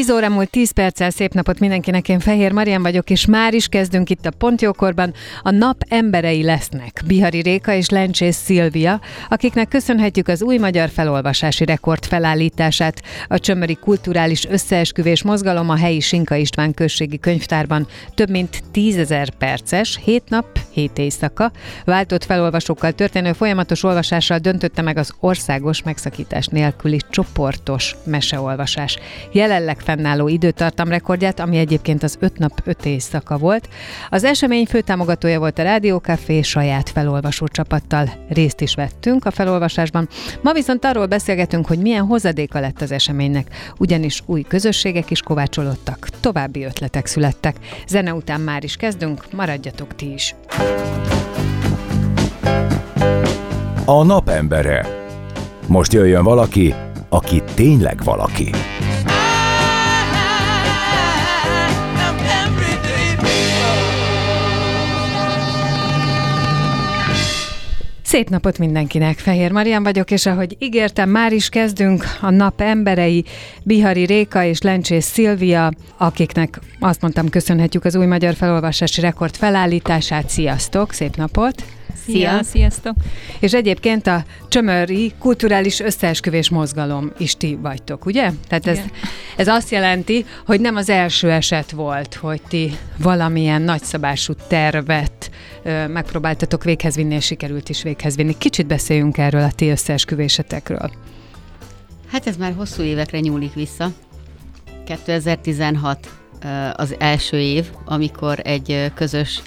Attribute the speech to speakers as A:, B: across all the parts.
A: 10 óra múlt 10 perccel szép napot mindenkinek, én Fehér Marian vagyok, és már is kezdünk itt a Pontjókorban. A nap emberei lesznek, Bihari Réka és Lencsés Szilvia, akiknek köszönhetjük az új magyar felolvasási rekord felállítását. A Csömöri Kulturális Összeesküvés Mozgalom a helyi Sinka István községi könyvtárban több mint 10 ezer perces, 7 nap, 7 éjszaka, váltott felolvasókkal történő folyamatos olvasással döntötte meg az országos megszakítás nélküli csoportos meseolvasás. Jelenleg fennálló időtartam rekordját, ami egyébként az 5 nap 5 éjszaka volt. Az esemény főtámogatója volt a Rádiókafé saját felolvasó csapattal. Részt is vettünk a felolvasásban. Ma viszont arról beszélgetünk, hogy milyen hozadéka lett az eseménynek, ugyanis új közösségek is kovácsolódtak, további ötletek születtek. Zene után már is kezdünk, maradjatok ti is.
B: A napembere. Most jöjjön valaki, aki tényleg valaki.
A: Szép napot mindenkinek, Fehér Marian vagyok, és ahogy ígértem, már is kezdünk a nap emberei, Bihari Réka és Lencsés Szilvia, akiknek azt mondtam, köszönhetjük az új magyar felolvasási rekord felállítását. Sziasztok, szép napot!
C: Szia, sziasztok!
A: És egyébként a Csömöri Kulturális Összeesküvés Mozgalom is ti vagytok, ugye? Tehát ez, ez azt jelenti, hogy nem az első eset volt, hogy ti valamilyen nagyszabású tervet megpróbáltatok véghez vinni, és sikerült is véghez vinni. Kicsit beszéljünk erről a ti összeesküvésetekről.
C: Hát ez már hosszú évekre nyúlik vissza. 2016 az első év, amikor egy közös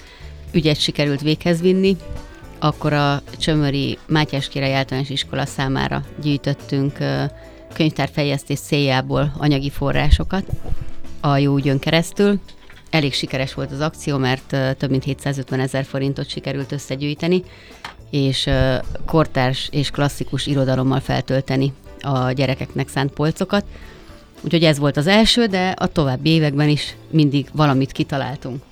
C: ügyet sikerült véghez vinni, akkor a Csömöri Mátyás Király általános iskola számára gyűjtöttünk könyvtárfejlesztés céljából anyagi forrásokat a jó ügyön keresztül. Elég sikeres volt az akció, mert több mint 750 ezer forintot sikerült összegyűjteni, és kortárs és klasszikus irodalommal feltölteni a gyerekeknek szánt polcokat. Úgyhogy ez volt az első, de a további években is mindig valamit kitaláltunk.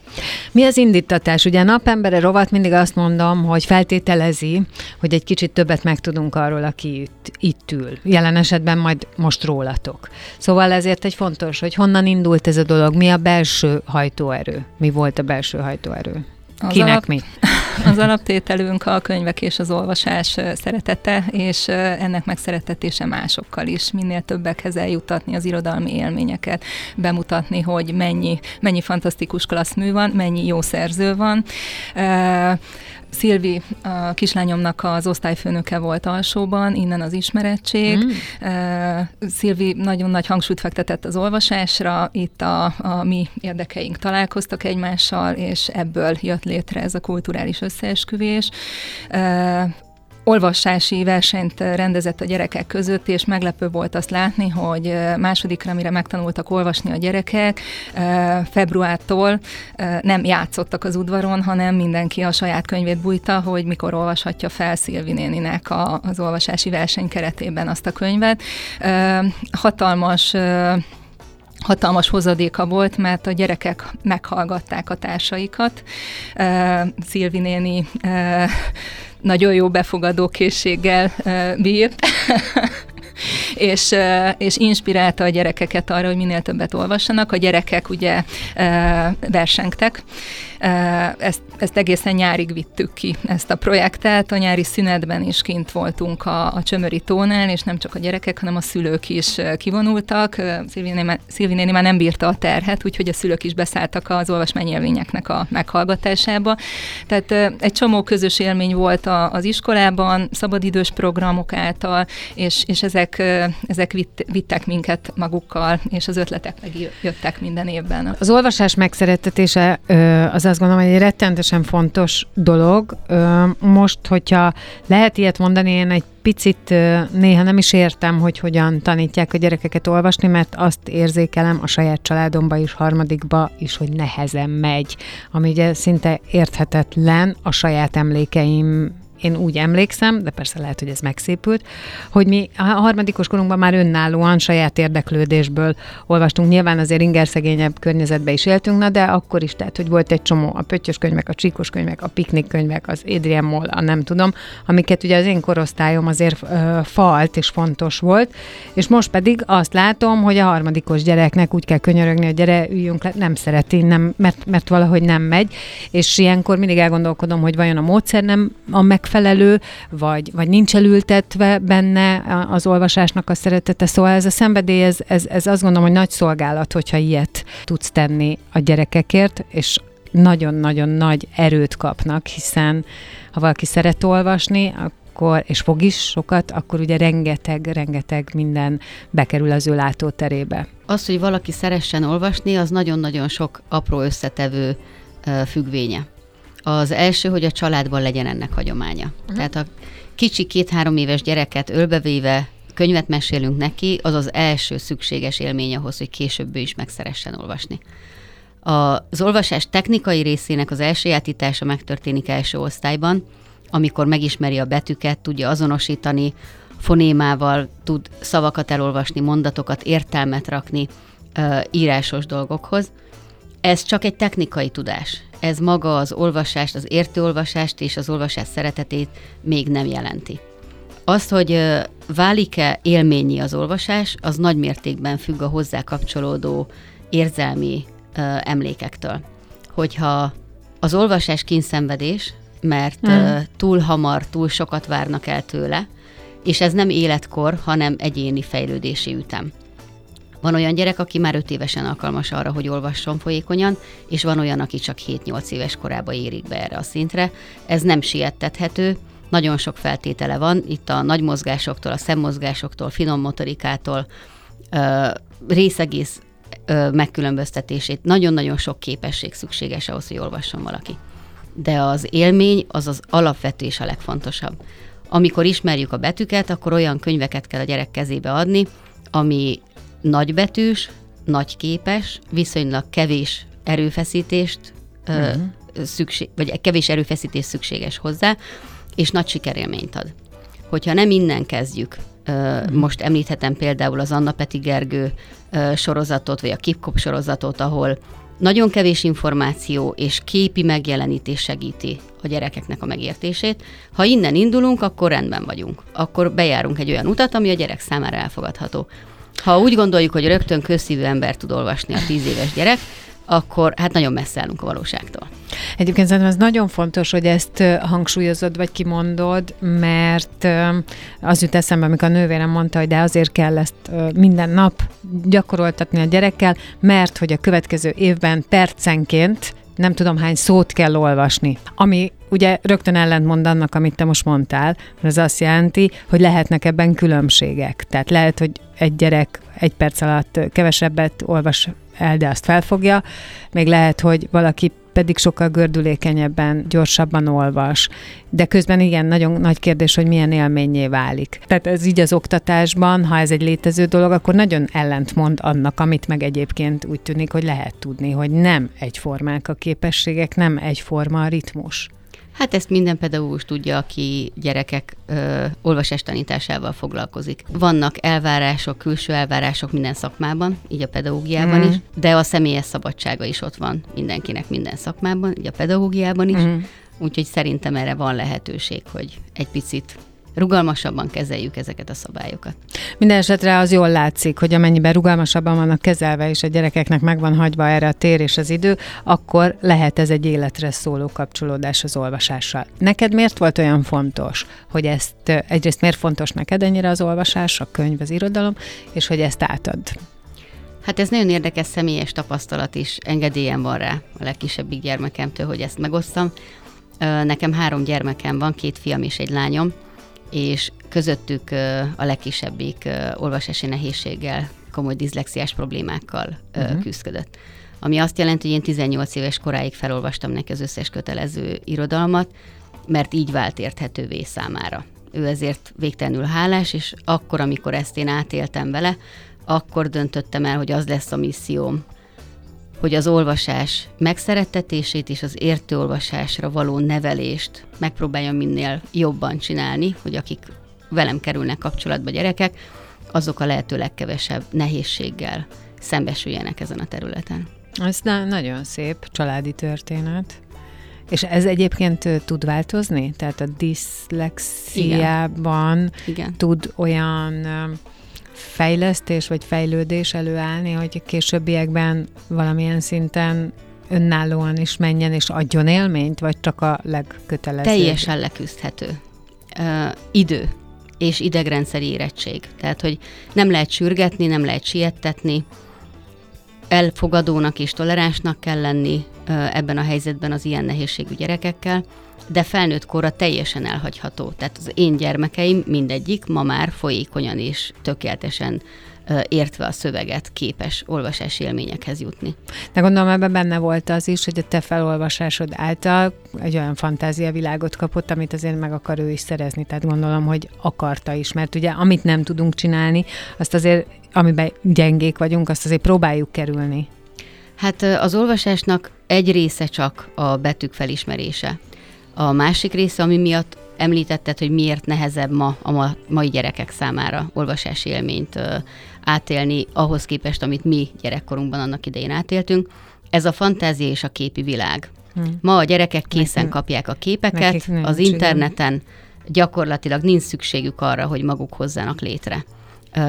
A: Mi az indítatás? Ugye a napembere rovat mindig azt mondom, hogy feltételezi, hogy egy kicsit többet megtudunk arról, aki itt, itt ül. Jelen esetben majd most rólatok. Szóval ezért egy fontos, hogy honnan indult ez a dolog, mi a belső hajtóerő, mi volt a belső hajtóerő. Az Kinek alap, mi?
D: Az alaptételünk a könyvek és az olvasás szeretete, és ennek megszeretetése másokkal is. Minél többekhez eljutatni az irodalmi élményeket, bemutatni, hogy mennyi, mennyi fantasztikus klasszmű van, mennyi jó szerző van. Szilvi, a kislányomnak az osztályfőnöke volt alsóban, innen az ismerettség. Mm. Szilvi nagyon nagy hangsúlyt fektetett az olvasásra, itt a, a mi érdekeink találkoztak egymással, és ebből jött létre ez a kulturális összeesküvés olvasási versenyt rendezett a gyerekek között, és meglepő volt azt látni, hogy másodikra, mire megtanultak olvasni a gyerekek, februártól nem játszottak az udvaron, hanem mindenki a saját könyvét bújta, hogy mikor olvashatja fel Szilvi néninek a, az olvasási verseny keretében azt a könyvet. Hatalmas hatalmas hozadéka volt, mert a gyerekek meghallgatták a társaikat. Uh, Szilvi néni nagyon jó befogadó készséggel bírt. és, és inspirálta a gyerekeket arra, hogy minél többet olvassanak. A gyerekek ugye versengtek, ezt, ezt egészen nyárig vittük ki, ezt a projektet. A nyári szünetben is kint voltunk a, a Csömöri tónál, és nem csak a gyerekek, hanem a szülők is kivonultak. Szilvi néni már nem bírta a terhet, úgyhogy a szülők is beszálltak az olvasmányélményeknek a meghallgatásába. Tehát egy csomó közös élmény volt az iskolában, szabadidős programok által, és, és ezek, ezek vitt, vittek minket magukkal, és az ötletek meg jöttek minden évben.
A: Az olvasás megszerettetése az azt gondolom, hogy egy rettentesen fontos dolog. Most, hogyha lehet ilyet mondani, én egy picit néha nem is értem, hogy hogyan tanítják a gyerekeket olvasni, mert azt érzékelem a saját családomba is, harmadikba is, hogy nehezen megy, ami ugye szinte érthetetlen a saját emlékeim én úgy emlékszem, de persze lehet, hogy ez megszépült, hogy mi a harmadikos korunkban már önállóan saját érdeklődésből olvastunk. Nyilván azért ingerszegényebb környezetbe is éltünk, na de akkor is, tehát, hogy volt egy csomó a pöttyös könyvek, a csíkos könyvek, a piknik könyvek, az Adrian Moll, a nem tudom, amiket ugye az én korosztályom azért ö, falt és fontos volt, és most pedig azt látom, hogy a harmadikos gyereknek úgy kell könyörögni, hogy gyere, üljünk le, nem szereti, nem, mert, mert valahogy nem megy, és ilyenkor mindig elgondolkodom, hogy vajon a módszer nem a megfelelő megfelelő, vagy, vagy nincs elültetve benne az olvasásnak a szeretete. Szóval ez a szenvedély, ez, ez, ez azt gondolom, hogy nagy szolgálat, hogyha ilyet tudsz tenni a gyerekekért, és nagyon-nagyon nagy erőt kapnak, hiszen ha valaki szeret olvasni, akkor, és fog is sokat, akkor ugye rengeteg, rengeteg minden bekerül az ő látóterébe.
C: Az, hogy valaki szeressen olvasni, az nagyon-nagyon sok apró összetevő függvénye. Az első, hogy a családban legyen ennek hagyománya. Uh-huh. Tehát a kicsi két-három éves gyereket ölbevéve könyvet mesélünk neki, az az első szükséges élmény ahhoz, hogy később ő is megszeressen olvasni. Az olvasás technikai részének az elsajátítása megtörténik első osztályban, amikor megismeri a betűket, tudja azonosítani, fonémával tud szavakat elolvasni, mondatokat, értelmet rakni írásos dolgokhoz. Ez csak egy technikai tudás ez maga az olvasást, az értőolvasást és az olvasás szeretetét még nem jelenti. Azt, hogy válik-e élményi az olvasás, az nagy mértékben függ a hozzá kapcsolódó érzelmi emlékektől. Hogyha az olvasás kínszenvedés, mert mm. túl hamar, túl sokat várnak el tőle, és ez nem életkor, hanem egyéni fejlődési ütem. Van olyan gyerek, aki már 5 évesen alkalmas arra, hogy olvasson folyékonyan, és van olyan, aki csak 7-8 éves korában érik be erre a szintre. Ez nem siettethető, nagyon sok feltétele van, itt a nagy mozgásoktól, a szemmozgásoktól, finom motorikától, részegész megkülönböztetését, nagyon-nagyon sok képesség szükséges ahhoz, hogy olvasson valaki. De az élmény az az alapvető és a legfontosabb. Amikor ismerjük a betűket, akkor olyan könyveket kell a gyerek kezébe adni, ami nagybetűs, nagyképes, viszonylag kevés erőfeszítést uh-huh. szükség, vagy kevés erőfeszítés szükséges hozzá, és nagy sikerélményt ad. Hogyha nem innen kezdjük, uh-huh. most említhetem például az Anna Peti Gergő sorozatot, vagy a Kipkop sorozatot, ahol nagyon kevés információ és képi megjelenítés segíti a gyerekeknek a megértését. Ha innen indulunk, akkor rendben vagyunk. Akkor bejárunk egy olyan utat, ami a gyerek számára elfogadható. Ha úgy gondoljuk, hogy rögtön közszívű ember tud olvasni a tíz éves gyerek, akkor hát nagyon messze állunk a valóságtól.
A: Egyébként szerintem ez nagyon fontos, hogy ezt hangsúlyozod, vagy kimondod, mert az jut eszembe, amikor a nővérem mondta, hogy de azért kell ezt minden nap gyakoroltatni a gyerekkel, mert hogy a következő évben percenként nem tudom hány szót kell olvasni, ami ugye rögtön ellentmond annak, amit te most mondtál, mert ez azt jelenti, hogy lehetnek ebben különbségek. Tehát lehet, hogy egy gyerek egy perc alatt kevesebbet olvas el, de azt felfogja, még lehet, hogy valaki pedig sokkal gördülékenyebben, gyorsabban olvas. De közben igen, nagyon nagy kérdés, hogy milyen élményé válik. Tehát ez így az oktatásban, ha ez egy létező dolog, akkor nagyon ellentmond annak, amit meg egyébként úgy tűnik, hogy lehet tudni, hogy nem egyformák a képességek, nem egyforma a ritmus.
C: Hát ezt minden pedagógus tudja, aki gyerekek ö, olvasás tanításával foglalkozik. Vannak elvárások, külső elvárások minden szakmában, így a pedagógiában mm. is, de a személyes szabadsága is ott van mindenkinek minden szakmában, így a pedagógiában is. Mm. Úgyhogy szerintem erre van lehetőség, hogy egy picit rugalmasabban kezeljük ezeket a szabályokat.
A: Minden esetre az jól látszik, hogy amennyiben rugalmasabban vannak kezelve, és a gyerekeknek megvan hagyva erre a tér és az idő, akkor lehet ez egy életre szóló kapcsolódás az olvasással. Neked miért volt olyan fontos, hogy ezt egyrészt miért fontos neked ennyire az olvasás, a könyv, az irodalom, és hogy ezt átad?
C: Hát ez nagyon érdekes személyes tapasztalat is, engedélyem van rá a legkisebbik gyermekemtől, hogy ezt megosztam. Nekem három gyermekem van, két fiam és egy lányom, és közöttük a legkisebbik olvasási nehézséggel, komoly diszlexiás problémákkal uh-huh. küzdött. ami azt jelenti, hogy én 18 éves koráig felolvastam neki az összes kötelező irodalmat, mert így vált érthetővé számára. Ő ezért végtelenül hálás, és akkor, amikor ezt én átéltem vele, akkor döntöttem el, hogy az lesz a misszióm, hogy az olvasás megszerettetését és az értőolvasásra való nevelést megpróbáljam minél jobban csinálni, hogy akik velem kerülnek kapcsolatba gyerekek, azok a lehető legkevesebb nehézséggel szembesüljenek ezen a területen.
A: Ez na- nagyon szép családi történet. És ez egyébként tud változni? Tehát a diszlexiában. Igen. tud olyan fejlesztés vagy fejlődés előállni, hogy későbbiekben valamilyen szinten önállóan is menjen és adjon élményt, vagy csak a legkötelezőbb?
C: Teljesen leküzdhető. Uh, idő és idegrendszeri érettség. Tehát, hogy nem lehet sürgetni, nem lehet siettetni, elfogadónak és toleránsnak kell lenni uh, ebben a helyzetben az ilyen nehézségű gyerekekkel, de felnőtt korra teljesen elhagyható. Tehát az én gyermekeim mindegyik ma már folyékonyan és tökéletesen értve a szöveget képes olvasási élményekhez jutni.
A: De gondolom ebben benne volt az is, hogy a te felolvasásod által egy olyan fantáziavilágot kapott, amit azért meg akar ő is szerezni. Tehát gondolom, hogy akarta is, mert ugye amit nem tudunk csinálni, azt azért, amiben gyengék vagyunk, azt azért próbáljuk kerülni.
C: Hát az olvasásnak egy része csak a betűk felismerése. A másik része, ami miatt említetted, hogy miért nehezebb ma a ma, mai gyerekek számára olvasási élményt ö, átélni ahhoz képest, amit mi gyerekkorunkban annak idején átéltünk, ez a fantázia és a képi világ. Hmm. Ma a gyerekek készen kapják a képeket az interneten, gyakorlatilag nincs szükségük arra, hogy maguk hozzanak létre ö,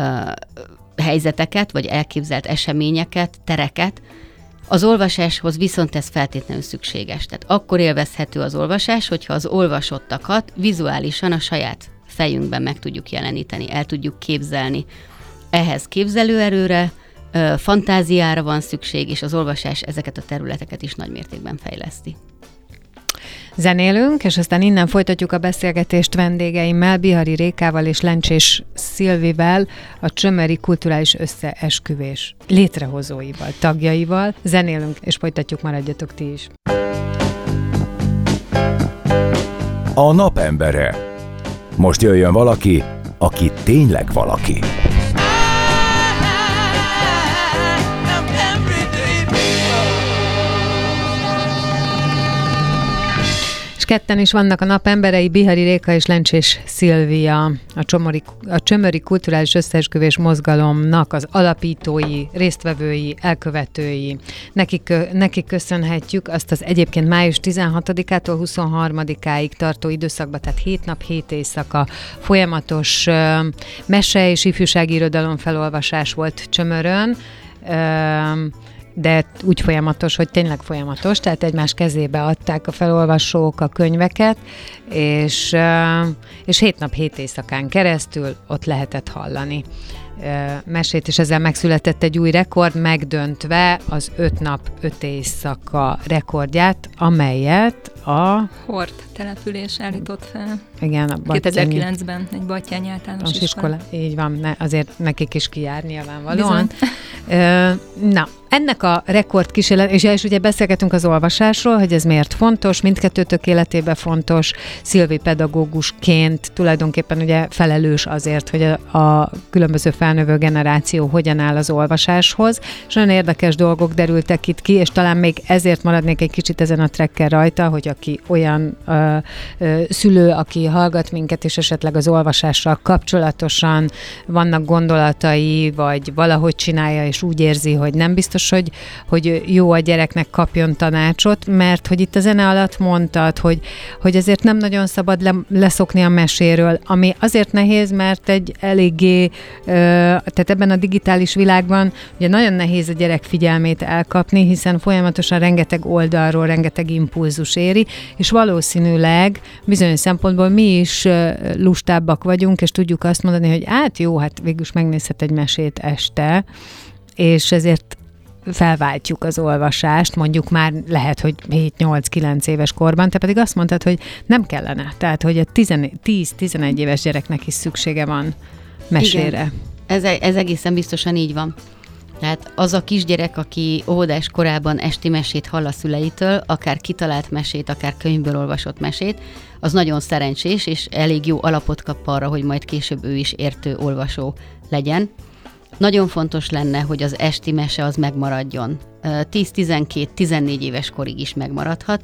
C: helyzeteket, vagy elképzelt eseményeket, tereket, az olvasáshoz viszont ez feltétlenül szükséges. Tehát akkor élvezhető az olvasás, hogyha az olvasottakat vizuálisan a saját fejünkben meg tudjuk jeleníteni, el tudjuk képzelni. Ehhez képzelőerőre, fantáziára van szükség, és az olvasás ezeket a területeket is nagymértékben fejleszti.
A: Zenélünk, és aztán innen folytatjuk a beszélgetést vendégeimmel, Bihari Rékával és Lencsés Szilvivel, a Csömeri Kulturális Összeesküvés létrehozóival, tagjaival. Zenélünk, és folytatjuk, maradjatok ti is.
B: A napembere. Most jöjjön valaki, aki tényleg valaki.
A: Ketten is vannak a napemberei, Bihari Réka és Lencsés Szilvia, a, Csomori, a Csömöri Kulturális Összeesküvés Mozgalomnak az alapítói, résztvevői, elkövetői. Nekik, nekik köszönhetjük azt az egyébként május 16-ától 23-áig tartó időszakban, tehát 7 nap, 7 éjszaka folyamatos mese és ifjúsági irodalom felolvasás volt Csömörön. Uh, de úgy folyamatos, hogy tényleg folyamatos, tehát egymás kezébe adták a felolvasók a könyveket, és, és hét nap, hét éjszakán keresztül ott lehetett hallani mesét, és ezzel megszületett egy új rekord, megdöntve az öt nap, öt éjszaka rekordját, amelyet a...
D: Hort település állított fel.
A: Igen, a
D: 2009-ben egy Batyányi általános iskola.
A: iskola. Így van, ne, azért nekik is kijár nyilvánvalóan. Na, ennek a rekord kísérlet, és, és ugye beszélgetünk az olvasásról, hogy ez miért fontos, mindkettőtök életében fontos, Szilvi pedagógusként tulajdonképpen ugye felelős azért, hogy a, a különböző felnövő generáció hogyan áll az olvasáshoz, és nagyon érdekes dolgok derültek itt ki, és talán még ezért maradnék egy kicsit ezen a trekker rajta, hogy aki olyan ö, ö, szülő, aki hallgat minket, és esetleg az olvasással kapcsolatosan vannak gondolatai, vagy valahogy csinálja, és úgy érzi, hogy nem biztos, hogy, hogy jó a gyereknek kapjon tanácsot, mert hogy itt a zene alatt mondtad, hogy, hogy ezért nem nagyon szabad le, leszokni a meséről, ami azért nehéz, mert egy eléggé, ö, tehát ebben a digitális világban ugye nagyon nehéz a gyerek figyelmét elkapni, hiszen folyamatosan rengeteg oldalról rengeteg impulzus éri, és valószínűleg bizonyos szempontból mi is lustábbak vagyunk, és tudjuk azt mondani, hogy hát jó, hát végülis megnézhet egy mesét este, és ezért felváltjuk az olvasást, mondjuk már lehet, hogy 7-8-9 éves korban, te pedig azt mondtad, hogy nem kellene. Tehát, hogy a 10-11 éves gyereknek is szüksége van mesére. Igen.
C: Ez, ez egészen biztosan így van. Tehát az a kisgyerek, aki óvodás korában esti mesét hall a szüleitől, akár kitalált mesét, akár könyvből olvasott mesét, az nagyon szerencsés, és elég jó alapot kap arra, hogy majd később ő is értő olvasó legyen. Nagyon fontos lenne, hogy az esti mese az megmaradjon. 10-12-14 éves korig is megmaradhat.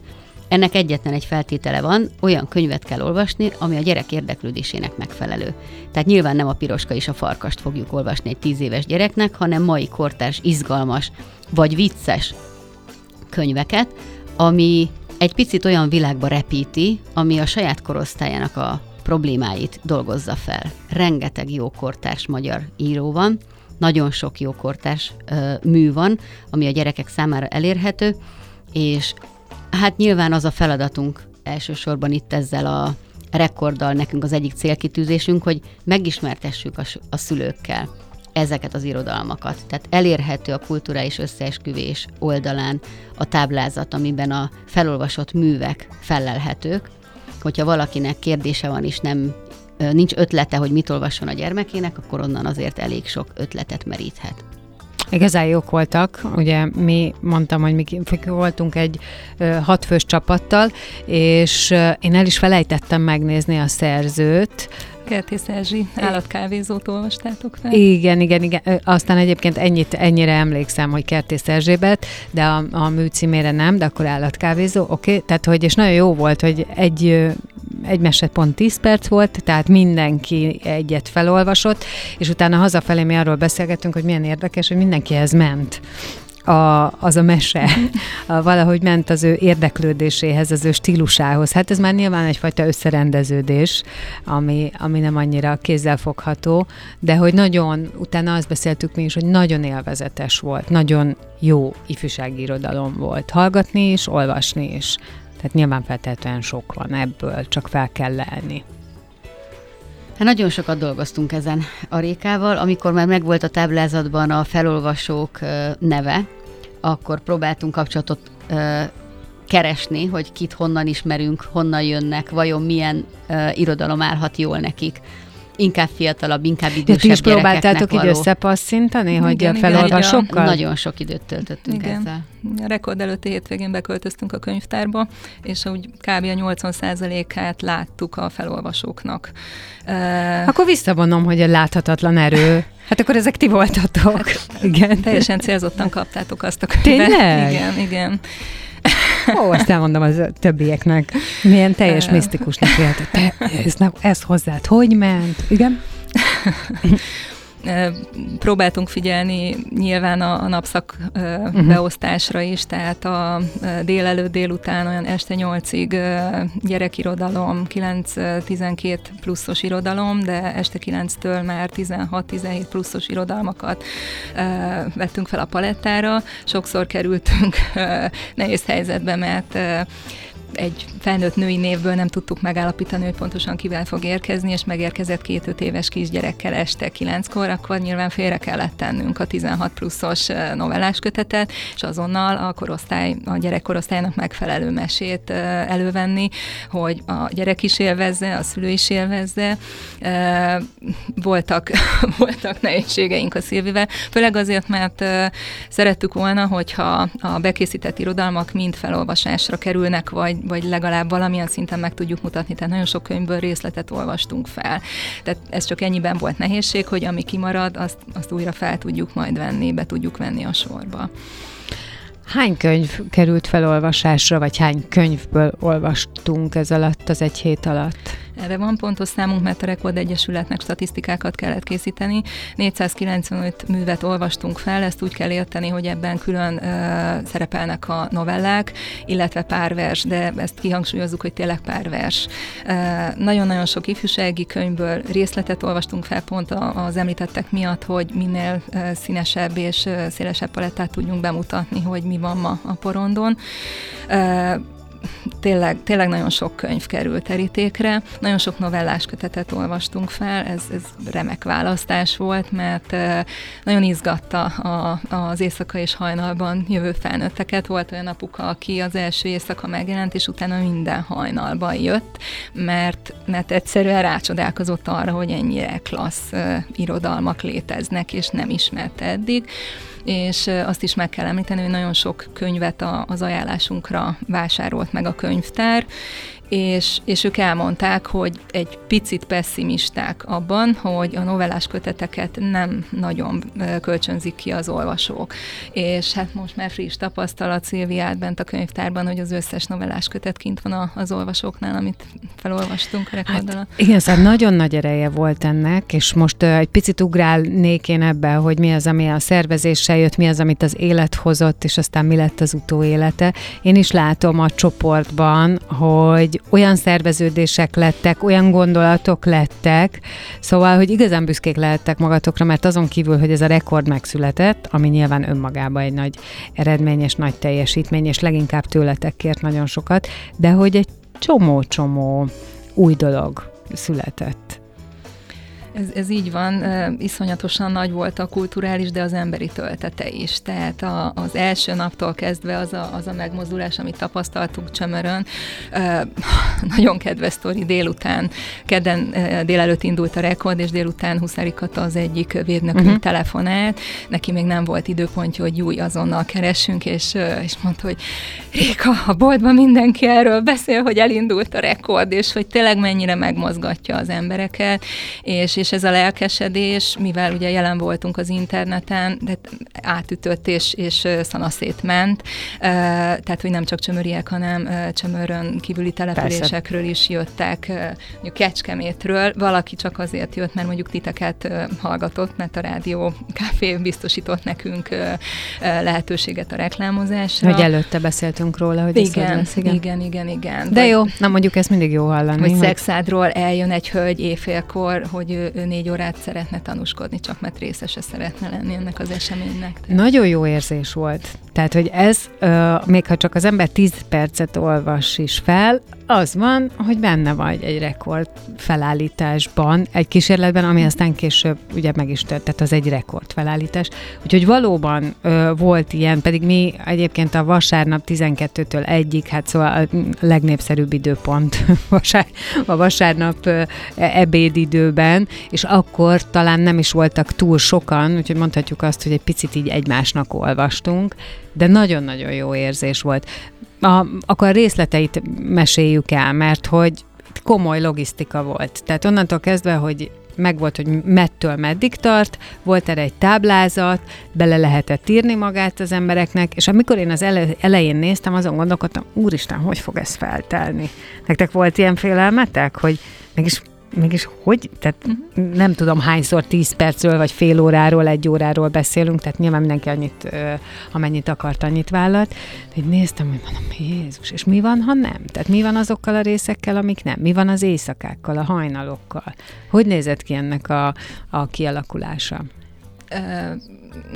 C: Ennek egyetlen egy feltétele van, olyan könyvet kell olvasni, ami a gyerek érdeklődésének megfelelő. Tehát nyilván nem a piroska és a farkast fogjuk olvasni egy 10 éves gyereknek, hanem mai kortárs, izgalmas vagy vicces könyveket, ami egy picit olyan világba repíti, ami a saját korosztályának a problémáit dolgozza fel. Rengeteg jó kortárs magyar író van, nagyon sok jó kortárs ö, mű van, ami a gyerekek számára elérhető, és hát nyilván az a feladatunk elsősorban itt ezzel a rekorddal nekünk az egyik célkitűzésünk, hogy megismertessük a, a szülőkkel ezeket az irodalmakat. Tehát elérhető a kulturális összeesküvés oldalán a táblázat, amiben a felolvasott művek felelhetők. Hogyha valakinek kérdése van, és nem nincs ötlete, hogy mit olvasson a gyermekének, akkor onnan azért elég sok ötletet meríthet.
A: Igazán jók voltak, ugye mi mondtam, hogy mi voltunk egy hatfős csapattal, és én el is felejtettem megnézni a szerzőt,
D: Kertész Erzsi állatkávézót olvastátok fel?
A: Igen, igen, igen. Aztán egyébként ennyit, ennyire emlékszem, hogy Kertész Erzsébet, de a, a mű címére nem, de akkor állatkávézó, oké. Okay. Tehát, hogy és nagyon jó volt, hogy egy egy mese pont 10 perc volt, tehát mindenki egyet felolvasott, és utána hazafelé mi arról beszélgettünk, hogy milyen érdekes, hogy mindenkihez ment a, az a mese a, valahogy ment az ő érdeklődéséhez, az ő stílusához. Hát ez már nyilván egyfajta összerendeződés, ami, ami nem annyira kézzelfogható, de hogy nagyon, utána azt beszéltük mi is, hogy nagyon élvezetes volt, nagyon jó ifjúsági irodalom volt. Hallgatni is, olvasni is. Tehát nyilván feltétlenül sok van ebből, csak fel kell lelni.
C: Hát nagyon sokat dolgoztunk ezen a Rékával, amikor már megvolt a táblázatban a felolvasók neve, akkor próbáltunk kapcsolatot keresni, hogy kit honnan ismerünk, honnan jönnek, vajon milyen uh, irodalom állhat jól nekik inkább fiatalabb, inkább idősebb ja, is
A: próbáltátok így összepasszintani, igen, hogy a felolvasókkal?
C: Nagyon sok időt töltöttünk igen. ezzel.
D: A rekord előtti hétvégén beköltöztünk a könyvtárba, és úgy kb. a 80%-át láttuk a felolvasóknak.
A: Akkor visszavonom, hogy a láthatatlan erő. Hát akkor ezek ti voltatok. Hát,
D: igen. Teljesen célzottan kaptátok azt a könyvet.
A: Tényleg?
D: Igen, igen.
A: Ó, azt elmondom az többieknek. Milyen teljes misztikusnak lehetett. Te, ez, ez hozzád hogy ment? Igen?
D: Próbáltunk figyelni nyilván a, a napszak uh-huh. beosztásra is, tehát a délelőtt, délután olyan este nyolcig gyerekirodalom, 9-12 pluszos irodalom, de este 9-től már 16-17 pluszos irodalmakat vettünk fel a palettára. Sokszor kerültünk nehéz helyzetbe, mert egy felnőtt női névből nem tudtuk megállapítani, hogy pontosan kivel fog érkezni, és megérkezett két-öt éves kisgyerekkel este kilenckor, akkor nyilván félre kellett tennünk a 16 pluszos novellás kötetet, és azonnal a korosztály, a gyerekkorosztálynak megfelelő mesét elővenni, hogy a gyerek is élvezze, a szülő is élvezze. Voltak, voltak nehézségeink a Szilvivel, főleg azért, mert szerettük volna, hogyha a bekészített irodalmak mind felolvasásra kerülnek, vagy vagy legalább valamilyen szinten meg tudjuk mutatni. Tehát nagyon sok könyvből részletet olvastunk fel. Tehát ez csak ennyiben volt nehézség, hogy ami kimarad, azt, azt újra fel tudjuk majd venni, be tudjuk venni a sorba.
A: Hány könyv került felolvasásra, vagy hány könyvből olvastunk ez alatt, az egy hét alatt?
D: Erre van pontos számunk, mert a Rekord Egyesületnek statisztikákat kellett készíteni. 495 művet olvastunk fel, ezt úgy kell érteni, hogy ebben külön uh, szerepelnek a novellák, illetve pár vers, de ezt kihangsúlyozzuk, hogy tényleg pár vers. Nagyon-nagyon sok ifjúsági könyvből részletet olvastunk fel pont az említettek miatt, hogy minél színesebb és szélesebb palettát tudjunk bemutatni, hogy mi van ma a porondon. Tényleg, tényleg nagyon sok könyv került terítékre, nagyon sok novellás kötetet olvastunk fel, ez, ez remek választás volt, mert nagyon izgatta a, az éjszaka és hajnalban jövő felnőtteket. Volt olyan apuka, aki az első éjszaka megjelent, és utána minden hajnalban jött, mert, mert egyszerűen rácsodálkozott arra, hogy ennyire klassz irodalmak léteznek, és nem ismerte eddig és azt is meg kell említeni, hogy nagyon sok könyvet az ajánlásunkra vásárolt meg a könyvtár, és, és ők elmondták, hogy egy picit pessimisták abban, hogy a novellás köteteket nem nagyon kölcsönzik ki az olvasók. És hát most már friss tapasztalat Szilviát bent a könyvtárban, hogy az összes novellás kötet kint van az olvasóknál, amit felolvastunk a rekordon. Hát,
A: igen, szóval nagyon nagy ereje volt ennek, és most egy picit ugrálnék én ebbe, hogy mi az, ami a szervezéssel jött, mi az, amit az élet hozott, és aztán mi lett az utóélete. Én is látom a csoportban, olyan szerveződések lettek, olyan gondolatok lettek, szóval, hogy igazán büszkék lehettek magatokra, mert azon kívül, hogy ez a rekord megszületett, ami nyilván önmagában egy nagy eredmény és nagy teljesítmény, és leginkább tőletek kért nagyon sokat, de hogy egy csomó-csomó új dolog született.
D: Ez, ez így van, iszonyatosan nagy volt a kulturális, de az emberi töltete is. Tehát a, az első naptól kezdve az a, az a megmozdulás, amit tapasztaltunk Csömörön, nagyon kedves sztori délután, kedden délelőtt indult a rekord, és délután Huszárikata az egyik védnökünk uh-huh. telefonált, neki még nem volt időpontja, hogy új azonnal keressünk, és, és mondta, hogy Réka, a boltban mindenki erről beszél, hogy elindult a rekord, és hogy tényleg mennyire megmozgatja az embereket, és, és ez a lelkesedés, mivel ugye jelen voltunk az interneten, de átütött és, és szanaszét ment, tehát hogy nem csak csömöriek, hanem csömörön kívüli településekről is jöttek, mondjuk Kecskemétről, valaki csak azért jött, mert mondjuk titeket hallgatott, mert a rádió kávé biztosított nekünk lehetőséget a reklámozásra.
A: Hogy előtte beszéltünk róla, hogy
D: igen, lesz, igen. igen, igen, igen.
A: De Vagy, jó, na mondjuk ezt mindig jó hallani.
D: Hogy, hogy szexádról eljön egy hölgy éjfélkor, hogy ő, négy órát szeretne tanúskodni, csak mert részese szeretne lenni ennek az eseménynek.
A: Tehát. Nagyon jó érzés volt. Tehát, hogy ez, még ha csak az ember 10 percet olvas is fel, az van, hogy benne vagy egy rekord felállításban, egy kísérletben, ami aztán később ugye meg is tört, tehát az egy rekord felállítás. Úgyhogy valóban ö, volt ilyen, pedig mi egyébként a vasárnap 12-től egyik, hát szóval a legnépszerűbb időpont vasár, a vasárnap ö, ebédidőben, és akkor talán nem is voltak túl sokan, úgyhogy mondhatjuk azt, hogy egy picit így egymásnak olvastunk, de nagyon-nagyon jó érzés volt. A, akkor a részleteit meséljük el, mert hogy komoly logisztika volt. Tehát onnantól kezdve, hogy megvolt, hogy mettől meddig tart, volt erre egy táblázat, bele lehetett írni magát az embereknek, és amikor én az elején néztem, azon gondolkodtam, úristen, hogy fog ez feltelni? Nektek volt ilyen félelmetek, hogy mégis mégis hogy, tehát uh-huh. nem tudom hányszor tíz percről, vagy fél óráról, egy óráról beszélünk, tehát nyilván mindenki annyit, amennyit akart, annyit vállalt. Így néztem, hogy mondom, Jézus, és mi van, ha nem? Tehát mi van azokkal a részekkel, amik nem? Mi van az éjszakákkal, a hajnalokkal? Hogy nézett ki ennek a, a kialakulása?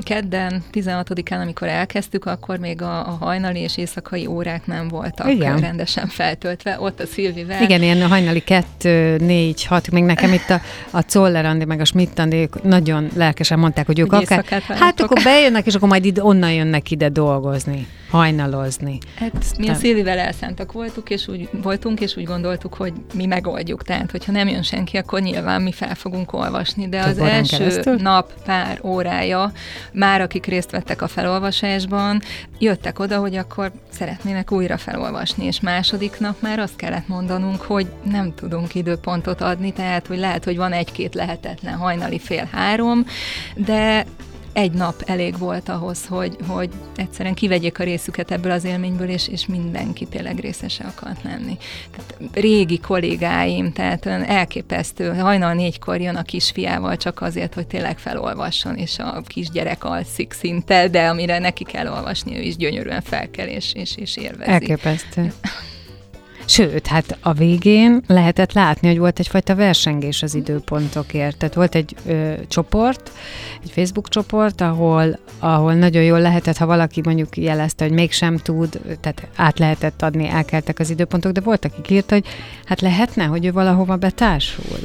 D: Kedden, 16-án, amikor elkezdtük, akkor még a, a hajnali és éjszakai órák nem voltak Igen. rendesen feltöltve. Ott a Szilvivel.
A: Igen, ilyen a hajnali 2, 4, 6, még nekem itt a, a Czoller Andi, meg a Schmidt Andi nagyon lelkesen mondták, hogy ők akár... Hát akkor bejönnek, és akkor majd ide, onnan jönnek ide dolgozni hajnalozni.
D: Hát mi a Szilvivel elszántak voltunk, és úgy voltunk, és úgy gondoltuk, hogy mi megoldjuk. Tehát, hogyha nem jön senki, akkor nyilván mi fel fogunk olvasni. De az első keresztül? nap pár órája már akik részt vettek a felolvasásban, jöttek oda, hogy akkor szeretnének újra felolvasni, és második nap már azt kellett mondanunk, hogy nem tudunk időpontot adni, tehát, hogy lehet, hogy van egy-két lehetetlen hajnali fél három, de egy nap elég volt ahhoz, hogy, hogy egyszerűen kivegyék a részüket ebből az élményből, és, és mindenki tényleg részese akart lenni. Tehát régi kollégáim, tehát elképesztő, hajnal négykor jön a kisfiával csak azért, hogy tényleg felolvasson, és a kisgyerek alszik szinte, de amire neki kell olvasni, ő is gyönyörűen felkel, és, és, és élvezi.
A: Elképesztő. Sőt, hát a végén lehetett látni, hogy volt egyfajta versengés az időpontokért. Tehát volt egy ö, csoport, egy Facebook csoport, ahol, ahol nagyon jól lehetett, ha valaki mondjuk jelezte, hogy mégsem tud, tehát át lehetett adni, elkeltek az időpontok, de volt, aki írta, hogy hát lehetne, hogy ő valahova betársul.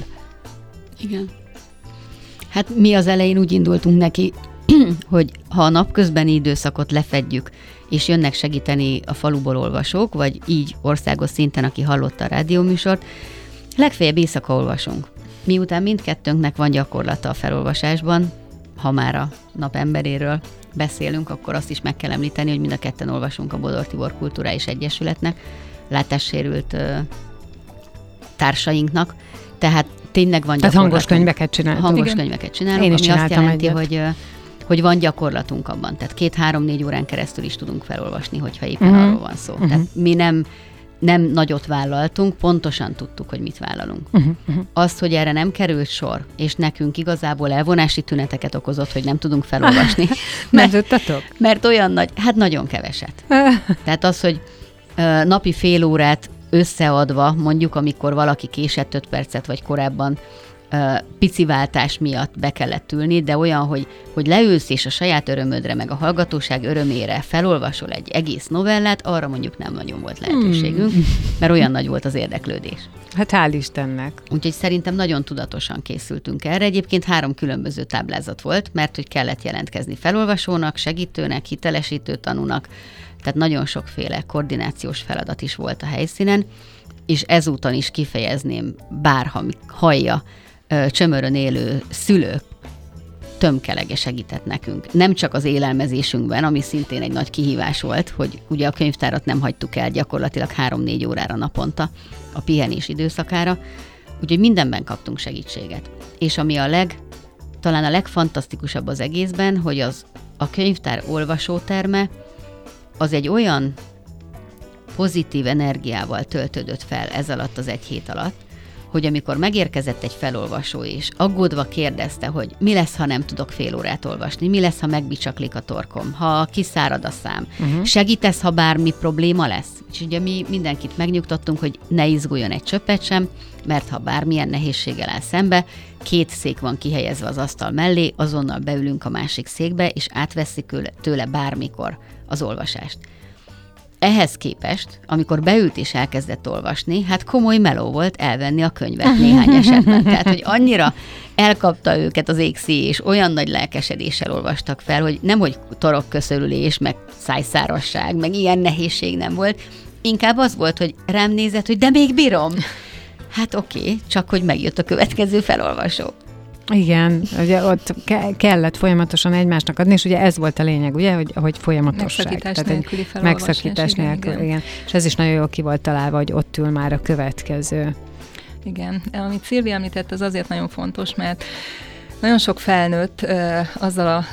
C: Igen. Hát mi az elején úgy indultunk neki, hogy ha a napközbeni időszakot lefedjük, és jönnek segíteni a faluból olvasók, vagy így országos szinten, aki hallotta a rádióműsort, legfeljebb éjszaka olvasunk. Miután mindkettőnknek van gyakorlata a felolvasásban, ha már a nap emberéről beszélünk, akkor azt is meg kell említeni, hogy mind a ketten olvasunk a Bodor Tibor Kulturális Egyesületnek, látássérült ö, társainknak, tehát tényleg van
A: Tehát hangos könyveket csinálunk.
C: Hangos Igen. könyveket csinálunk,
A: Én is
C: ami azt jelenti,
A: egyet.
C: hogy hogy van gyakorlatunk abban. Tehát két-három-négy órán keresztül is tudunk felolvasni, hogyha éppen uh-huh. arról van szó. Uh-huh. Tehát mi nem nem nagyot vállaltunk, pontosan tudtuk, hogy mit vállalunk. Uh-huh, uh-huh. Azt, hogy erre nem került sor, és nekünk igazából elvonási tüneteket okozott, hogy nem tudunk felolvasni.
A: mert, mert,
C: mert olyan nagy, hát nagyon keveset. Tehát az, hogy uh, napi fél órát összeadva, mondjuk amikor valaki késett 5 percet, vagy korábban pici váltás miatt be kellett ülni, de olyan, hogy, hogy leülsz és a saját örömödre, meg a hallgatóság örömére felolvasol egy egész novellát, arra mondjuk nem nagyon volt lehetőségünk, hmm. mert olyan nagy volt az érdeklődés.
A: Hát hál' Istennek.
C: Úgyhogy szerintem nagyon tudatosan készültünk erre. Egyébként három különböző táblázat volt, mert hogy kellett jelentkezni felolvasónak, segítőnek, hitelesítő tanúnak, tehát nagyon sokféle koordinációs feladat is volt a helyszínen, és ezúton is kifejezném, bárha hallja csömörön élő szülők tömkelege segített nekünk. Nem csak az élelmezésünkben, ami szintén egy nagy kihívás volt, hogy ugye a könyvtárat nem hagytuk el gyakorlatilag 3-4 órára naponta a pihenés időszakára, úgyhogy mindenben kaptunk segítséget. És ami a leg, talán a legfantasztikusabb az egészben, hogy az a könyvtár olvasóterme az egy olyan pozitív energiával töltődött fel ez alatt az egy hét alatt, hogy amikor megérkezett egy felolvasó és aggódva kérdezte, hogy mi lesz, ha nem tudok fél órát olvasni, mi lesz, ha megbicsaklik a torkom, ha kiszárad a szám, uh-huh. segítesz, ha bármi probléma lesz? És ugye mi mindenkit megnyugtattunk, hogy ne izguljon egy csöppet sem, mert ha bármilyen nehézséggel áll szembe, két szék van kihelyezve az asztal mellé, azonnal beülünk a másik székbe, és átveszik tőle bármikor az olvasást. Ehhez képest, amikor beült és elkezdett olvasni, hát komoly meló volt elvenni a könyvet néhány esetben. Tehát, hogy annyira elkapta őket az égszí, és olyan nagy lelkesedéssel olvastak fel, hogy nem, hogy torokköszörülés, meg szájszárasság, meg ilyen nehézség nem volt, inkább az volt, hogy rám nézett, hogy de még bírom. Hát oké, okay, csak hogy megjött a következő felolvasó.
A: Igen, ugye ott ke- kellett folyamatosan egymásnak adni, és ugye ez volt a lényeg, ugye, hogy, hogy folyamatosság.
D: Megszakítás Tehát nélküli
A: Megszakítás nélkül, igen, igen. És ez is nagyon jól ki volt találva, hogy ott ül már a következő.
D: Igen, amit Szilvi említett, az azért nagyon fontos, mert nagyon sok felnőtt uh, azzal a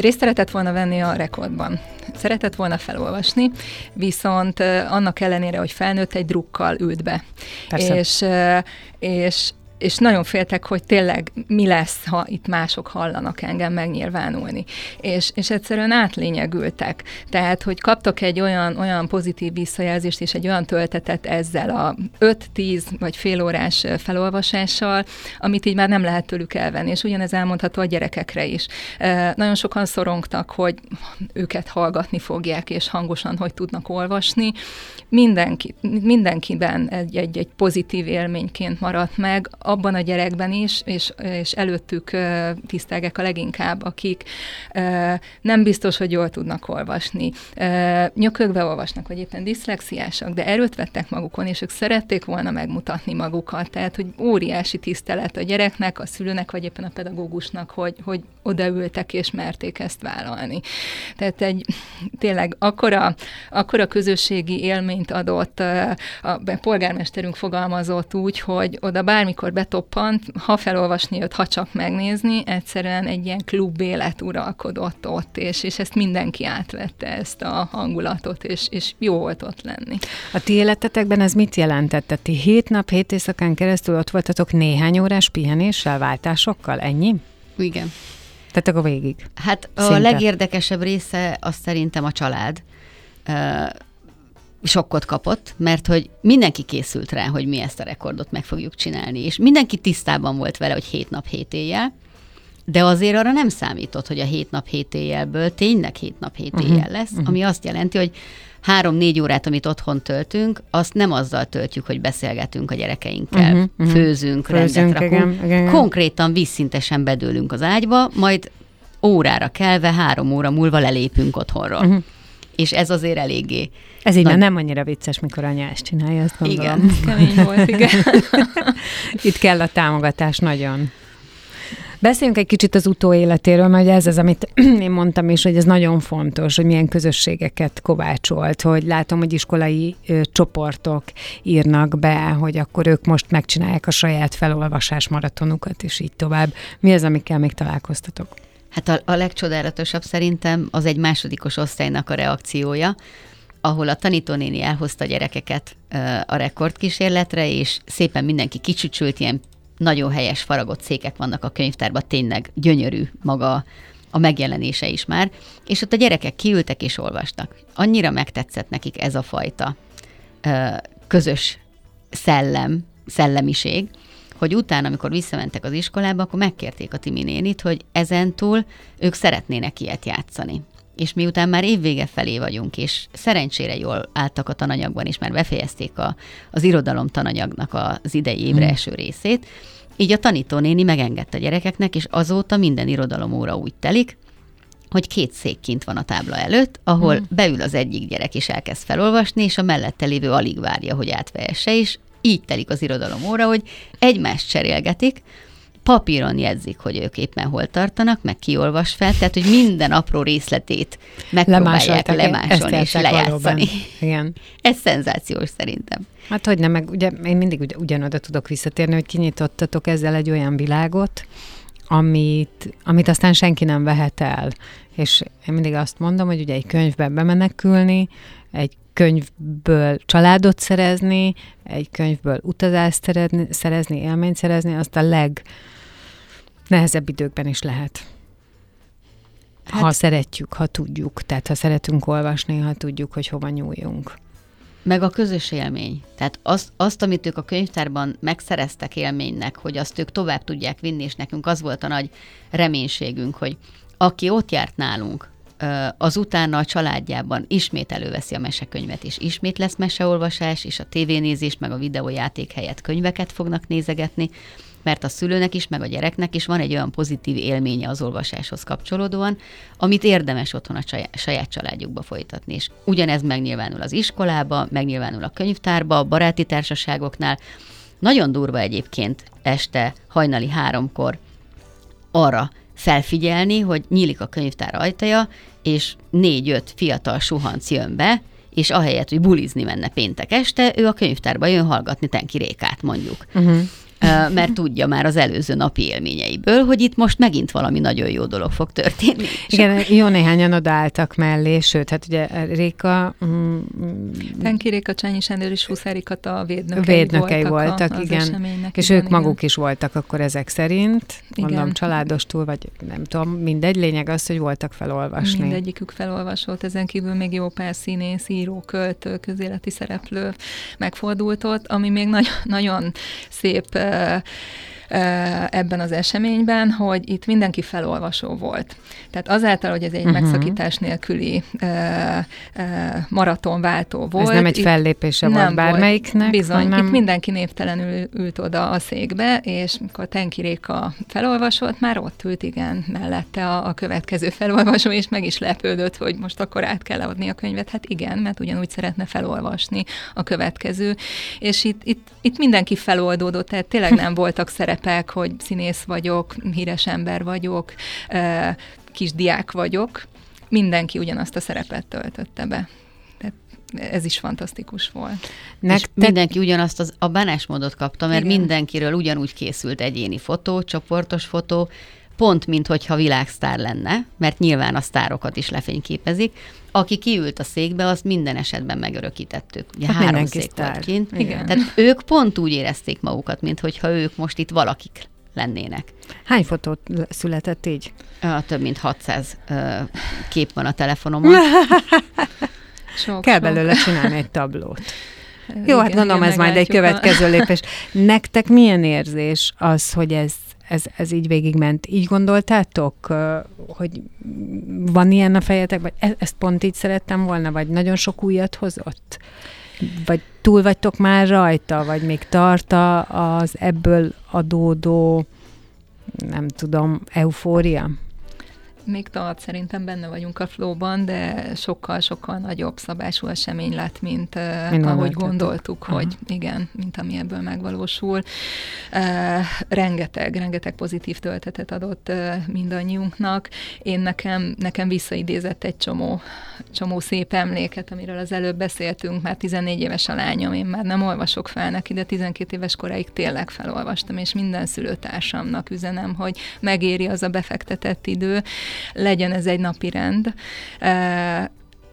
D: részt szeretett volna venni a rekordban. Szeretett volna felolvasni, viszont uh, annak ellenére, hogy felnőtt, egy drukkal ült be. Persze. És, uh, és és nagyon féltek, hogy tényleg mi lesz, ha itt mások hallanak engem megnyilvánulni. És, és egyszerűen átlényegültek. Tehát, hogy kaptak egy olyan, olyan pozitív visszajelzést és egy olyan töltetet ezzel a 5-10 vagy fél órás felolvasással, amit így már nem lehet tőlük elvenni. És ugyanez elmondható a gyerekekre is. E, nagyon sokan szorongtak, hogy őket hallgatni fogják, és hangosan, hogy tudnak olvasni. Mindenki, mindenkiben egy, egy, egy pozitív élményként maradt meg, abban a gyerekben is, és, és előttük tisztelgek a leginkább, akik nem biztos, hogy jól tudnak olvasni. Nyökögve olvasnak, vagy éppen diszlexiásak, de erőt vettek magukon, és ők szerették volna megmutatni magukat. Tehát, hogy óriási tisztelet a gyereknek, a szülőnek, vagy éppen a pedagógusnak, hogy, hogy odaültek és merték ezt vállalni. Tehát egy tényleg akkora, akkora közösségi élményt adott, a polgármesterünk fogalmazott úgy, hogy oda bármikor betoppant, ha felolvasni jött, ha csak megnézni, egyszerűen egy ilyen klub élet uralkodott ott, és, és ezt mindenki átvette, ezt a hangulatot, és, és jó volt ott lenni.
A: A ti életetekben ez mit jelentett? Ti hét nap, hét éjszakán keresztül ott voltatok néhány órás pihenéssel, váltásokkal, ennyi?
C: Igen.
A: Tehát akkor végig.
C: Hát Szinte. a legérdekesebb része az szerintem a család sokkot kapott, mert hogy mindenki készült rá, hogy mi ezt a rekordot meg fogjuk csinálni, és mindenki tisztában volt vele, hogy hét nap, hét éjjel, de azért arra nem számított, hogy a hét nap, hét éjjelből tényleg hét nap, hét uh-huh, éjjel lesz, uh-huh. ami azt jelenti, hogy három-négy órát, amit otthon töltünk, azt nem azzal töltjük, hogy beszélgetünk a gyerekeinkkel, uh-huh, uh-huh. főzünk, főzünk, rendet rakunk. Igen, igen. Konkrétan vízszintesen bedőlünk az ágyba, majd órára kelve, három óra múlva lelépünk otthonról. Uh-huh. És ez azért eléggé
A: ez így Nagy... nem annyira vicces, mikor anya ezt csinálja, azt gondolom.
D: Igen, kemény volt, igen.
A: Itt kell a támogatás nagyon. Beszéljünk egy kicsit az utóéletéről, mert ez az, amit én mondtam is, hogy ez nagyon fontos, hogy milyen közösségeket kovácsolt, hogy látom, hogy iskolai ö, csoportok írnak be, hogy akkor ők most megcsinálják a saját felolvasás maratonukat, és így tovább. Mi az, amikkel még találkoztatok?
C: Hát a, a legcsodálatosabb szerintem az egy másodikos osztálynak a reakciója, ahol a tanítónéni elhozta a gyerekeket a rekordkísérletre, és szépen mindenki kicsücsült, ilyen nagyon helyes faragott székek vannak a könyvtárban, tényleg gyönyörű maga a megjelenése is már, és ott a gyerekek kiültek és olvastak. Annyira megtetszett nekik ez a fajta közös szellem, szellemiség, hogy utána, amikor visszamentek az iskolába, akkor megkérték a Timi nénit, hogy ezentúl ők szeretnének ilyet játszani. És miután már évvége felé vagyunk, és szerencsére jól álltak a tananyagban, és már befejezték a, az irodalom tananyagnak az idei évre hmm. eső részét, így a tanítónéni megengedte a gyerekeknek, és azóta minden irodalom óra úgy telik, hogy két szék kint van a tábla előtt, ahol hmm. beül az egyik gyerek, és elkezd felolvasni, és a mellette lévő alig várja, hogy átvehesse, és így telik az irodalom óra, hogy egymást cserélgetik, papíron jegyzik, hogy ők éppen hol tartanak, meg kiolvas fel, tehát, hogy minden apró részletét megpróbálják lemásolni és lejátszani.
A: Igen.
C: Ez szenzációs szerintem.
A: Hát hogy nem, meg ugye én mindig ugy, ugyanoda tudok visszatérni, hogy kinyitottatok ezzel egy olyan világot, amit, amit aztán senki nem vehet el. És én mindig azt mondom, hogy ugye egy könyvbe bemenekülni, egy könyvből családot szerezni, egy könyvből utazást szerezni, szerezni élményt szerezni, azt a legnehezebb időkben is lehet. Hát, ha szeretjük, ha tudjuk, tehát ha szeretünk olvasni, ha tudjuk, hogy hova nyúljunk.
C: Meg a közös élmény. Tehát azt, azt, amit ők a könyvtárban megszereztek élménynek, hogy azt ők tovább tudják vinni, és nekünk az volt a nagy reménységünk, hogy aki ott járt nálunk, az utána a családjában ismét előveszi a mesekönyvet, és ismét lesz meseolvasás, és a tévénézés, meg a videójáték helyett könyveket fognak nézegetni, mert a szülőnek is, meg a gyereknek is van egy olyan pozitív élménye az olvasáshoz kapcsolódóan, amit érdemes otthon a saját családjukba folytatni. És ugyanez megnyilvánul az iskolába, megnyilvánul a könyvtárba, a baráti társaságoknál. Nagyon durva egyébként este hajnali háromkor arra felfigyelni, hogy nyílik a könyvtár ajtaja, és négy-öt fiatal suhanc jön be, és ahelyett, hogy bulizni menne péntek este, ő a könyvtárba jön hallgatni Tenki Rékát mondjuk. Uh-huh mert tudja már az előző napi élményeiből, hogy itt most megint valami nagyon jó dolog fog történni.
A: Igen, jó néhányan odaálltak mellé, sőt, hát ugye Réka... Mm,
D: Tenki Réka, Csányi Sándor és Huszár a védnökei,
A: védnökei voltak, voltak igen. És igen, ők igen. maguk is voltak akkor ezek szerint, igen. mondom családostul, vagy nem tudom, mindegy, lényeg az, hogy voltak felolvasni.
D: Mindegyikük felolvasott, ezen kívül még jó pár színész, író, költő, közéleti szereplő megfordult ott, ami még nagyon, nagyon szép uh, ebben az eseményben, hogy itt mindenki felolvasó volt. Tehát azáltal, hogy ez egy uh-huh. megszakítás nélküli uh, uh, maratonváltó volt.
A: Ez nem egy fellépése volt bármelyiknek?
D: Bizony, hanem... itt mindenki névtelenül ült oda a székbe, és amikor Tenki Réka felolvasott, már ott ült, igen, mellette a, a következő felolvasó, és meg is lepődött, hogy most akkor át kell adni a könyvet. Hát igen, mert ugyanúgy szeretne felolvasni a következő. És itt, itt, itt mindenki feloldódott, tehát tényleg nem voltak szerep szerepek, hogy színész vagyok, híres ember vagyok, kisdiák vagyok, mindenki ugyanazt a szerepet töltötte be. Tehát ez is fantasztikus volt.
C: Nektek... És mindenki ugyanazt az, a bánásmódot kapta, mert Igen. mindenkiről ugyanúgy készült egyéni fotó, csoportos fotó, pont, mint hogyha világsztár lenne, mert nyilván a sztárokat is lefényképezik. Aki kiült a székbe, azt minden esetben megörökítettük. Ugye hát három szék sztár. volt kint. Igen. Tehát ők pont úgy érezték magukat, mint hogyha ők most itt valakik lennének.
A: Hány fotót született így?
C: A, több mint 600 ö, kép van a telefonomon.
A: sok, Kell sok. belőle csinálni egy tablót. Jó, hát gondolom ez majd egy következő lépés. Nektek milyen érzés az, hogy ez ez, ez így végigment. Így gondoltátok, hogy van ilyen a fejetek, vagy e, ezt pont így szerettem volna, vagy nagyon sok újat hozott? Vagy túl vagytok már rajta, vagy még tart az ebből adódó, nem tudom, eufória?
D: Még tart, szerintem benne vagyunk a flóban, de sokkal-sokkal nagyobb szabású esemény lett, mint, mint ahogy gondoltuk, Aha. hogy igen, mint ami ebből megvalósul. Uh, rengeteg, rengeteg pozitív töltetet adott uh, mindannyiunknak. Én nekem, nekem visszaidézett egy csomó, csomó szép emléket, amiről az előbb beszéltünk, már 14 éves a lányom, én már nem olvasok fel neki, de 12 éves koráig tényleg felolvastam, és minden szülőtársamnak üzenem, hogy megéri az a befektetett idő, legyen ez egy napi rend.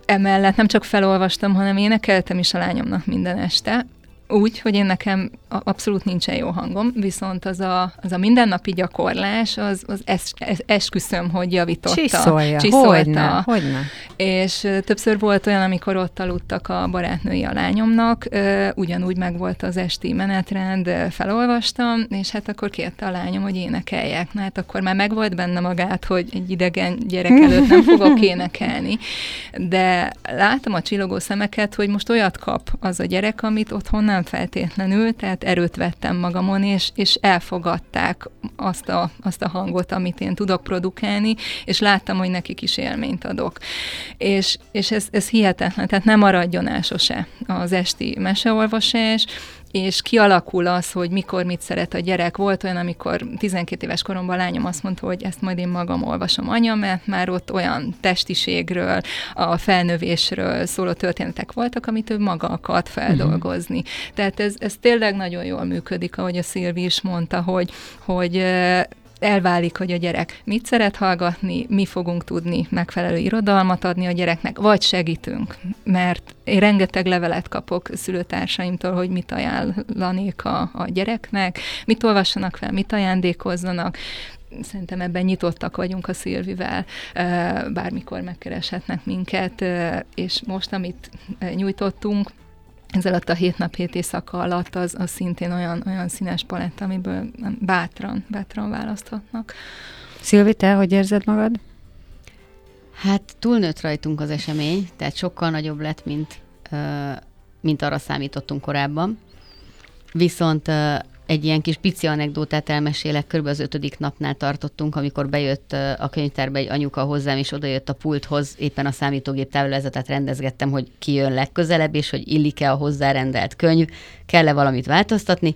D: Emellett nem csak felolvastam, hanem énekeltem is a lányomnak minden este, úgy, hogy én nekem abszolút nincsen jó hangom, viszont az a, az a mindennapi gyakorlás, az, az es, es, esküszöm, hogy javította.
A: Csiszolja, csiszolta. Hogyne, hogyne.
D: És többször volt olyan, amikor ott aludtak a barátnői a lányomnak, ugyanúgy meg volt az esti menetrend, felolvastam, és hát akkor kérte a lányom, hogy énekeljek. Na hát akkor már megvolt benne magát, hogy egy idegen gyerek előtt nem fogok énekelni. De látom a csillogó szemeket, hogy most olyat kap az a gyerek, amit otthon nem feltétlenül, tehát saját erőt vettem magamon, és, és elfogadták azt a, azt a hangot, amit én tudok produkálni, és láttam, hogy nekik is élményt adok. És, és ez, ez hihetetlen, tehát nem maradjon el sose az esti meseolvasás, és kialakul az, hogy mikor mit szeret a gyerek. Volt olyan, amikor 12 éves koromban a lányom azt mondta, hogy ezt majd én magam olvasom anya, mert már ott olyan testiségről, a felnövésről szóló történetek voltak, amit ő maga akart feldolgozni. Uh-huh. Tehát ez, ez tényleg nagyon jól működik, ahogy a Szilvi is mondta, hogy, hogy elválik, hogy a gyerek mit szeret hallgatni, mi fogunk tudni megfelelő irodalmat adni a gyereknek, vagy segítünk, mert én rengeteg levelet kapok szülőtársaimtól, hogy mit ajánlanék a, a gyereknek, mit olvassanak fel, mit ajándékozzanak, szerintem ebben nyitottak vagyunk a Szilvivel, bármikor megkereshetnek minket, és most, amit nyújtottunk, ez alatt a hét nap, hét éjszaka alatt az, az szintén olyan, olyan színes paletta, amiből bátran, bátran választhatnak.
A: Szilvi, te hogy érzed magad?
C: Hát túlnőtt rajtunk az esemény, tehát sokkal nagyobb lett, mint, mint arra számítottunk korábban. Viszont egy ilyen kis pici anekdótát elmesélek, kb. az ötödik napnál tartottunk, amikor bejött a könyvtárba egy anyuka hozzám, és odajött a pulthoz, éppen a számítógép táblázatot rendezgettem, hogy ki jön legközelebb, és hogy illik-e a hozzárendelt könyv, kell-e valamit változtatni,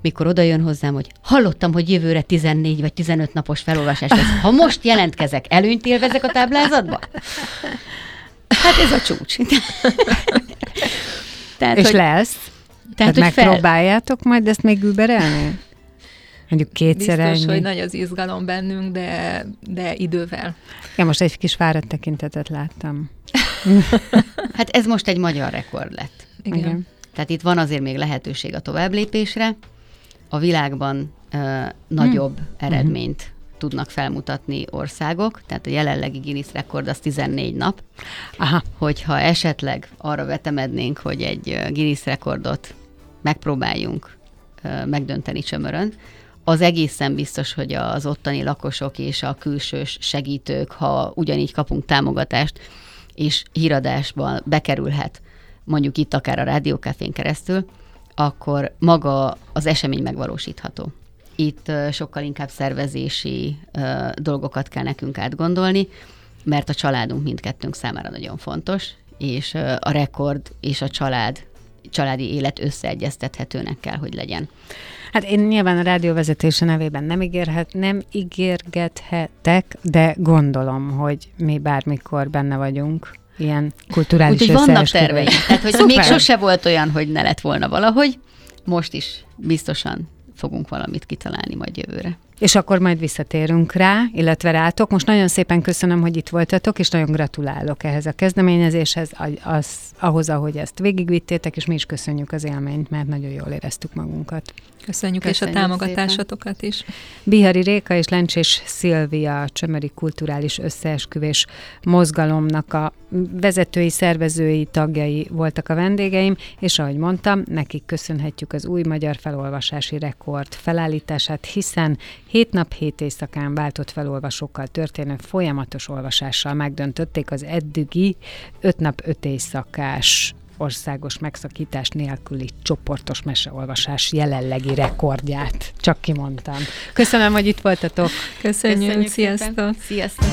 C: mikor oda jön hozzám, hogy hallottam, hogy jövőre 14 vagy 15 napos felolvasás lesz. Ha most jelentkezek, előnyt élvezek a táblázatba? Hát ez a csúcs.
A: Tehát, és hogy... lesz. Tehát, Tehát megpróbáljátok fel... majd ezt még überelni? Mondjuk kétszer
D: Biztos,
A: ennyi.
D: hogy nagy az izgalom bennünk, de, de idővel.
A: Ja, most egy kis fáradt tekintetet láttam.
C: hát ez most egy magyar rekord lett.
D: Igen. Igen.
C: Tehát itt van azért még lehetőség a továbblépésre. A világban uh, nagyobb hmm. eredményt hmm tudnak felmutatni országok, tehát a jelenlegi Guinness rekord az 14 nap. Aha. Hogyha esetleg arra vetemednénk, hogy egy Guinness rekordot megpróbáljunk megdönteni csömörön, az egészen biztos, hogy az ottani lakosok és a külsős segítők, ha ugyanígy kapunk támogatást, és híradásban bekerülhet, mondjuk itt akár a Rádiókafén keresztül, akkor maga az esemény megvalósítható. Itt sokkal inkább szervezési dolgokat kell nekünk átgondolni, mert a családunk mindkettőnk számára nagyon fontos, és a rekord és a család családi élet összeegyeztethetőnek kell, hogy legyen.
A: Hát én nyilván a rádióvezetése nevében nem, ígérhet, nem ígérgethetek, de gondolom, hogy mi bármikor benne vagyunk ilyen kulturális
C: Úgyhogy vannak terveink. Tehát, hogy még sose volt olyan, hogy ne lett volna valahogy, most is biztosan fogunk valamit kitalálni majd jövőre.
A: És akkor majd visszatérünk rá, illetve rátok. Most nagyon szépen köszönöm, hogy itt voltatok, és nagyon gratulálok ehhez a kezdeményezéshez, az, ahhoz, ahogy ezt végigvittétek, és mi is köszönjük az élményt, mert nagyon jól éreztük magunkat.
D: Köszönjük, Köszönjük és a támogatásotokat szépen. is.
A: Bihari Réka és Lencsés Szilvia a Csömöri Kulturális Összeesküvés Mozgalomnak a vezetői, szervezői, tagjai voltak a vendégeim, és ahogy mondtam, nekik köszönhetjük az új magyar felolvasási rekord felállítását, hiszen hét nap, hét éjszakán váltott felolvasókkal történő folyamatos olvasással megdöntötték az eddigi öt nap, öt éjszakás országos megszakítás nélküli csoportos meseolvasás jelenlegi rekordját. Csak kimondtam. Köszönöm, hogy itt voltatok.
D: Köszönjük, Köszönjük sziasztok!
C: Szépen. Sziasztok!